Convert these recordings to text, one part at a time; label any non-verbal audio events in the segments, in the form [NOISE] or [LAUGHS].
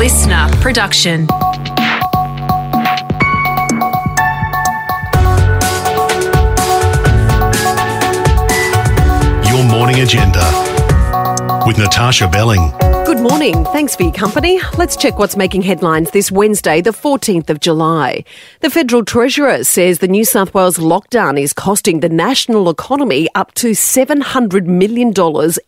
listener production. Your morning agenda with Natasha Belling. Good morning. Thanks for your company. Let's check what's making headlines this Wednesday, the 14th of July. The Federal Treasurer says the New South Wales lockdown is costing the national economy up to $700 million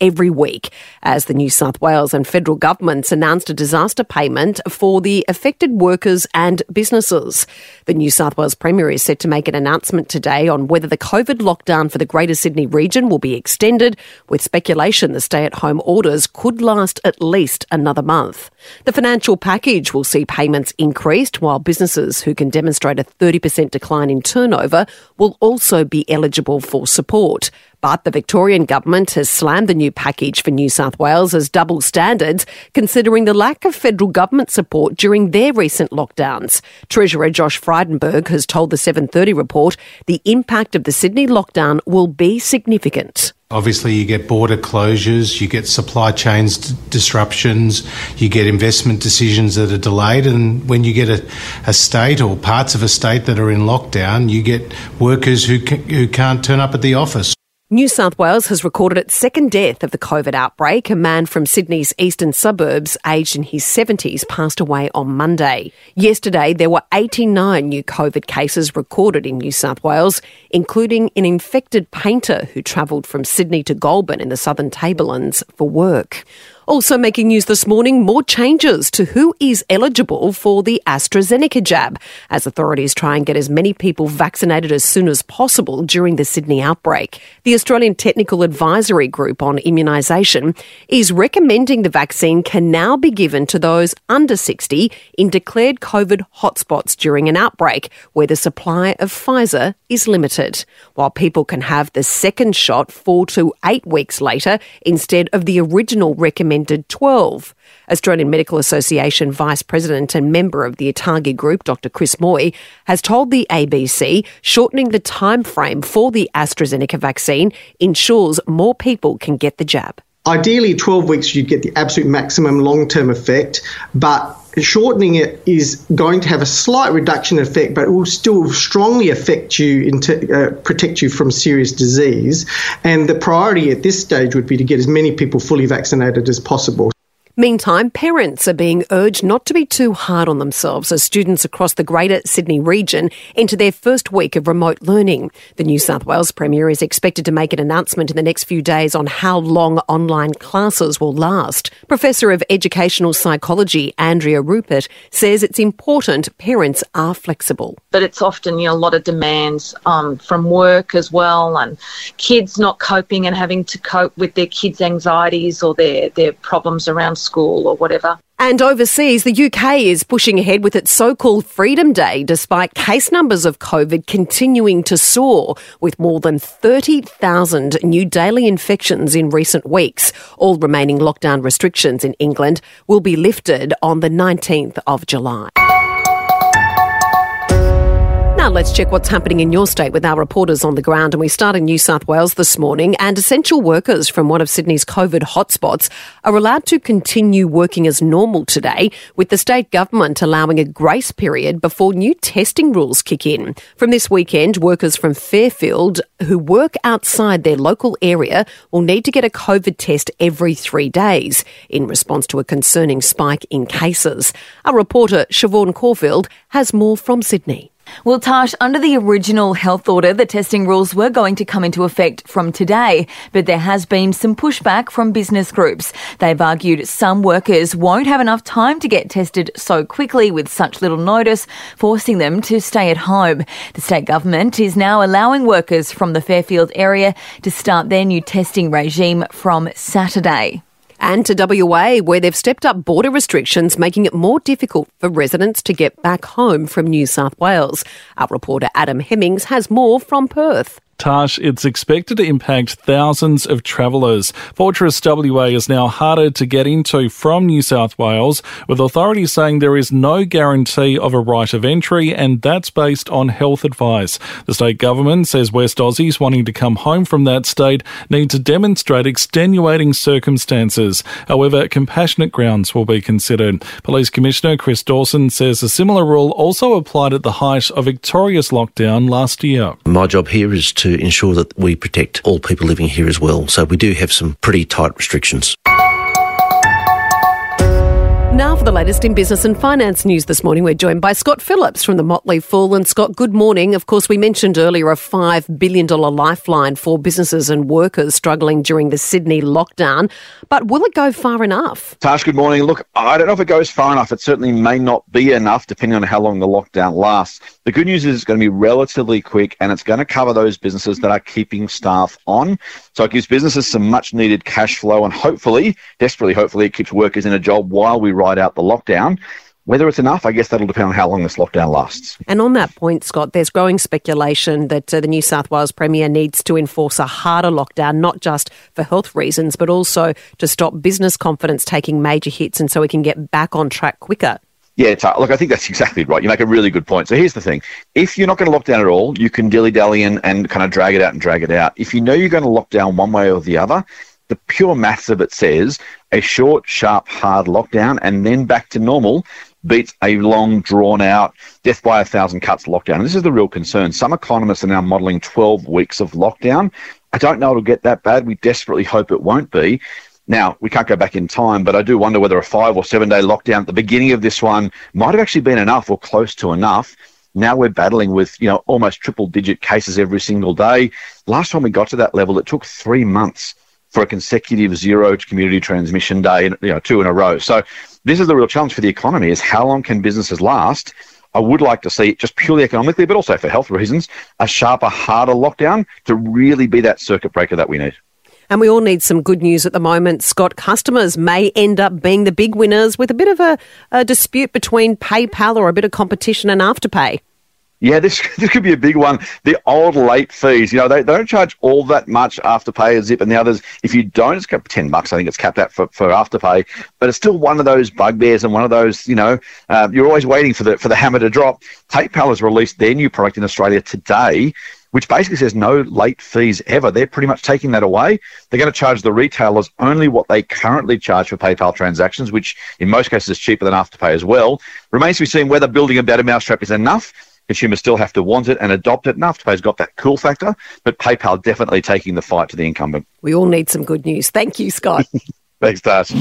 every week, as the New South Wales and federal governments announced a disaster payment for the affected workers and businesses. The New South Wales Premier is set to make an announcement today on whether the COVID lockdown for the Greater Sydney region will be extended, with speculation the stay at home orders could last at least another month. The financial package will see payments increased, while businesses who can demonstrate a 30% decline in turnover will also be eligible for support. But the Victorian government has slammed the new package for New South Wales as double standards, considering the lack of federal government support during their recent lockdowns. Treasurer Josh Frydenberg has told the 730 report the impact of the Sydney lockdown will be significant. Obviously, you get border closures, you get supply chains d- disruptions, you get investment decisions that are delayed, and when you get a, a state or parts of a state that are in lockdown, you get workers who, who can't turn up at the office. New South Wales has recorded its second death of the COVID outbreak. A man from Sydney's eastern suburbs, aged in his 70s, passed away on Monday. Yesterday, there were 89 new COVID cases recorded in New South Wales, including an infected painter who travelled from Sydney to Goulburn in the southern Tablelands for work. Also making news this morning, more changes to who is eligible for the AstraZeneca jab, as authorities try and get as many people vaccinated as soon as possible during the Sydney outbreak. The Australian Technical Advisory Group on Immunisation is recommending the vaccine can now be given to those under 60 in declared COVID hotspots during an outbreak, where the supply of Pfizer is limited, while people can have the second shot four to eight weeks later instead of the original recommended 12. Australian Medical Association Vice President and member of the Atagi Group, Dr. Chris Moy, has told the ABC shortening the time frame for the AstraZeneca vaccine ensures more people can get the jab. Ideally, 12 weeks, you get the absolute maximum long term effect, but shortening it is going to have a slight reduction effect, but it will still strongly affect you, into, uh, protect you from serious disease. And the priority at this stage would be to get as many people fully vaccinated as possible. Meantime, parents are being urged not to be too hard on themselves as students across the Greater Sydney region enter their first week of remote learning. The New South Wales Premier is expected to make an announcement in the next few days on how long online classes will last. Professor of Educational Psychology Andrea Reupert says it's important parents are flexible. But it's often you know, a lot of demands um, from work as well, and kids not coping and having to cope with their kids' anxieties or their, their problems around school or whatever. And overseas, the UK is pushing ahead with its so called Freedom Day despite case numbers of COVID continuing to soar, with more than 30,000 new daily infections in recent weeks. All remaining lockdown restrictions in England will be lifted on the 19th of July. Now let's check what's happening in your state with our reporters on the ground. And we start in New South Wales this morning. And essential workers from one of Sydney's COVID hotspots are allowed to continue working as normal today, with the state government allowing a grace period before new testing rules kick in. From this weekend, workers from Fairfield who work outside their local area will need to get a COVID test every three days in response to a concerning spike in cases. Our reporter, Siobhan Caulfield, has more from Sydney. Well, Tash, under the original health order, the testing rules were going to come into effect from today, but there has been some pushback from business groups. They've argued some workers won't have enough time to get tested so quickly with such little notice, forcing them to stay at home. The state government is now allowing workers from the Fairfield area to start their new testing regime from Saturday and to WA, where they've stepped up border restrictions, making it more difficult for residents to get back home from New South Wales. Our reporter Adam Hemmings has more from Perth. Tash, it's expected to impact thousands of travellers. Fortress WA is now harder to get into from New South Wales, with authorities saying there is no guarantee of a right of entry, and that's based on health advice. The state government says West Aussies wanting to come home from that state need to demonstrate extenuating circumstances. However, compassionate grounds will be considered. Police Commissioner Chris Dawson says a similar rule also applied at the height of Victoria's lockdown last year. My job here is to ensure that we protect all people living here as well. So we do have some pretty tight restrictions. Now for the latest in business and finance news this morning, we're joined by Scott Phillips from the Motley Fool. And Scott, good morning. Of course, we mentioned earlier a $5 billion lifeline for businesses and workers struggling during the Sydney lockdown. But will it go far enough? Tash, good morning. Look, I don't know if it goes far enough. It certainly may not be enough depending on how long the lockdown lasts. The good news is it's going to be relatively quick and it's going to cover those businesses that are keeping staff on. So it gives businesses some much needed cash flow and hopefully, desperately hopefully, it keeps workers in a job while we ride out the lockdown. Whether it's enough, I guess that'll depend on how long this lockdown lasts. And on that point, Scott, there's growing speculation that uh, the New South Wales Premier needs to enforce a harder lockdown, not just for health reasons, but also to stop business confidence taking major hits and so we can get back on track quicker. Yeah, uh, look, I think that's exactly right. You make a really good point. So here's the thing. If you're not going to lock down at all, you can dilly-dally and, and kind of drag it out and drag it out. If you know you're going to lock down one way or the other, the pure maths of it says a short, sharp, hard lockdown and then back to normal beats a long, drawn out, death by a thousand cuts lockdown. And this is the real concern. Some economists are now modelling 12 weeks of lockdown. I don't know it'll get that bad. We desperately hope it won't be. Now, we can't go back in time, but I do wonder whether a five or seven day lockdown at the beginning of this one might have actually been enough or close to enough. Now we're battling with, you know, almost triple digit cases every single day. Last time we got to that level, it took three months for a consecutive zero community transmission day, you know, two in a row. So this is the real challenge for the economy is how long can businesses last? I would like to see, just purely economically, but also for health reasons, a sharper, harder lockdown to really be that circuit breaker that we need. And we all need some good news at the moment. Scott, customers may end up being the big winners with a bit of a, a dispute between PayPal or a bit of competition and Afterpay. Yeah, this, [LAUGHS] this could be a big one. The old late fees, you know, they, they don't charge all that much Afterpay Zip and the others. If you don't, it's got 10 bucks, I think it's capped at for, for Afterpay, but it's still one of those bugbears and one of those, you know, uh, you're always waiting for the, for the hammer to drop. PayPal has released their new product in Australia today, which basically says no late fees ever. They're pretty much taking that away. They're going to charge the retailers only what they currently charge for PayPal transactions, which in most cases is cheaper than Afterpay as well. Remains to be seen whether building a better mousetrap is enough. Consumers still have to want it and adopt it. And Afterpay's got that cool factor, but PayPal definitely taking the fight to the incumbent. We all need some good news. Thank you, Scott. [LAUGHS] Thanks, Tash.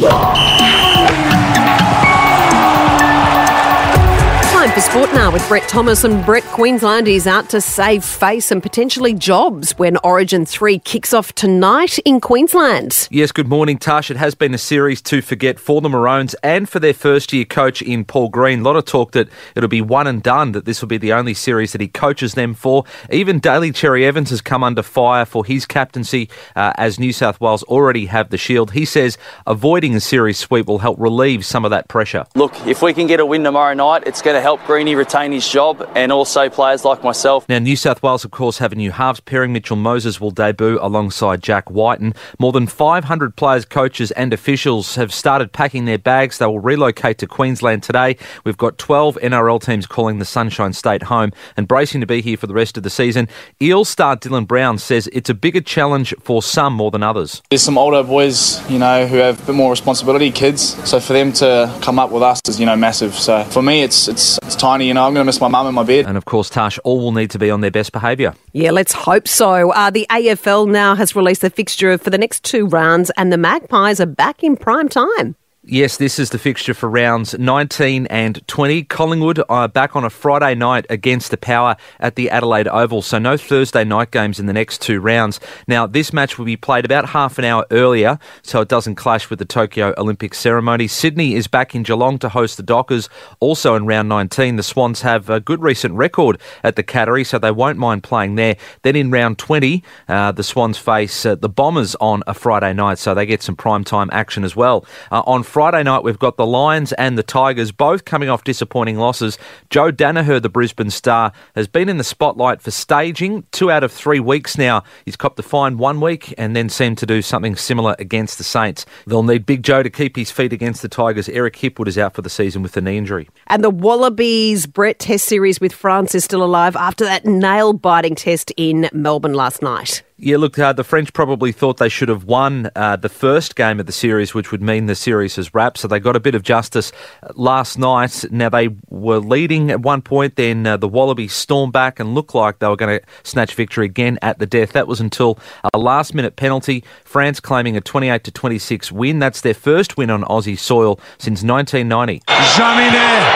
Time for sport now with Brett Thomas and Brett Queensland is out to save face and potentially jobs when Origin 3 kicks off tonight in Queensland. Yes, good morning, Tash. It has been a series to forget for the Maroons and for their first year coach in Paul Green. A lot of talk that it'll be one and done, that this will be the only series that he coaches them for. Even Daly Cherry Evans has come under fire for his captaincy uh, as New South Wales already have the shield. He says avoiding a series sweep will help relieve some of that pressure. Look, if we can get a win tomorrow night, it's going to help Greeny retain his job and also players like myself. Now, New South Wales, of course, have a new halves pairing. Mitchell Moses will debut alongside Jack Wighton. More than 500 players, coaches, and officials have started packing their bags. They will relocate to Queensland today. We've got 12 NRL teams calling the Sunshine State home and bracing to be here for the rest of the season. Eels star Dylan Brown says it's a bigger challenge for some more than others. There's some older boys, you know, who have a bit more responsibility, kids. So for them to come up with us is, you know, massive. So for me, it's it's, it's tiny. You know, I'm going to miss my mum in my bed. And of course, Tash, all will need to be on their best behaviour. Yeah, let's hope so. Uh, the AFL now has released the fixture for the next two rounds, and the Magpies are back in prime time. Yes, this is the fixture for rounds 19 and 20. Collingwood are back on a Friday night against the Power at the Adelaide Oval, so no Thursday night games in the next two rounds. Now, this match will be played about half an hour earlier, so it doesn't clash with the Tokyo Olympic ceremony. Sydney is back in Geelong to host the Dockers, also in round 19. The Swans have a good recent record at the Cattery, so they won't mind playing there. Then in round 20, uh, the Swans face uh, the Bombers on a Friday night, so they get some prime time action as well. Uh, on Friday night, we've got the Lions and the Tigers both coming off disappointing losses. Joe Daniher, the Brisbane star, has been in the spotlight for staging two out of three weeks now. He's copped a fine one week and then seemed to do something similar against the Saints. They'll need Big Joe to keep his feet against the Tigers. Eric Hipwood is out for the season with a knee injury. And the Wallabies Brett Test series with France is still alive after that nail biting test in Melbourne last night. Yeah, look, uh, the French probably thought they should have won uh, the first game of the series, which would mean the series is wrapped. So they got a bit of justice uh, last night. Now they were leading at one point, then uh, the Wallabies stormed back and looked like they were going to snatch victory again at the death. That was until a last minute penalty. France claiming a 28 to 26 win. That's their first win on Aussie soil since 1990. Jaminet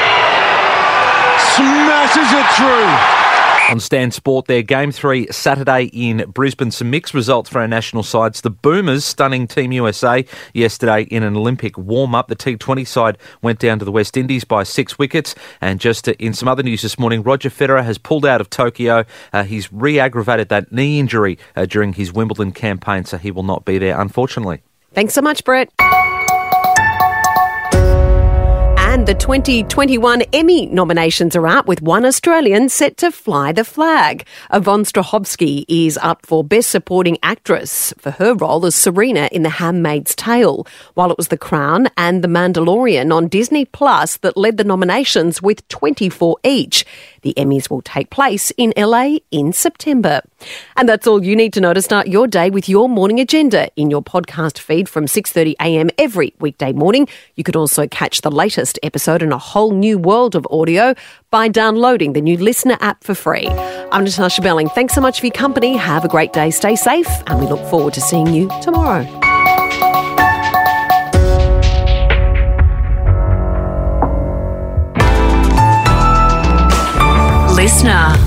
smashes it through on Stan Sport there. Game three Saturday in Brisbane. Some mixed results for our national sides. The Boomers stunning Team USA yesterday in an Olympic warm up. The T20 side went down to the West Indies by six wickets. And just in some other news this morning, Roger Federer has pulled out of Tokyo. Uh, he's re aggravated that knee injury uh, during his Wimbledon campaign, so he will not be there, unfortunately. Thanks so much, Brett. The 2021 Emmy nominations are out with one Australian set to fly the flag. Yvonne Strahovski is up for Best Supporting Actress for her role as Serena in The Handmaid's Tale, while it was The Crown and The Mandalorian on Disney Plus that led the nominations with 24 each. The Emmys will take place in LA in September. And that's all you need to know to start your day with your morning agenda in your podcast feed from 6:30 a.m. every weekday morning. You can also catch the latest episode in a whole new world of audio by downloading the new Listener app for free. I'm Natasha Belling. Thanks so much for your company. Have a great day. Stay safe, and we look forward to seeing you tomorrow. Listener.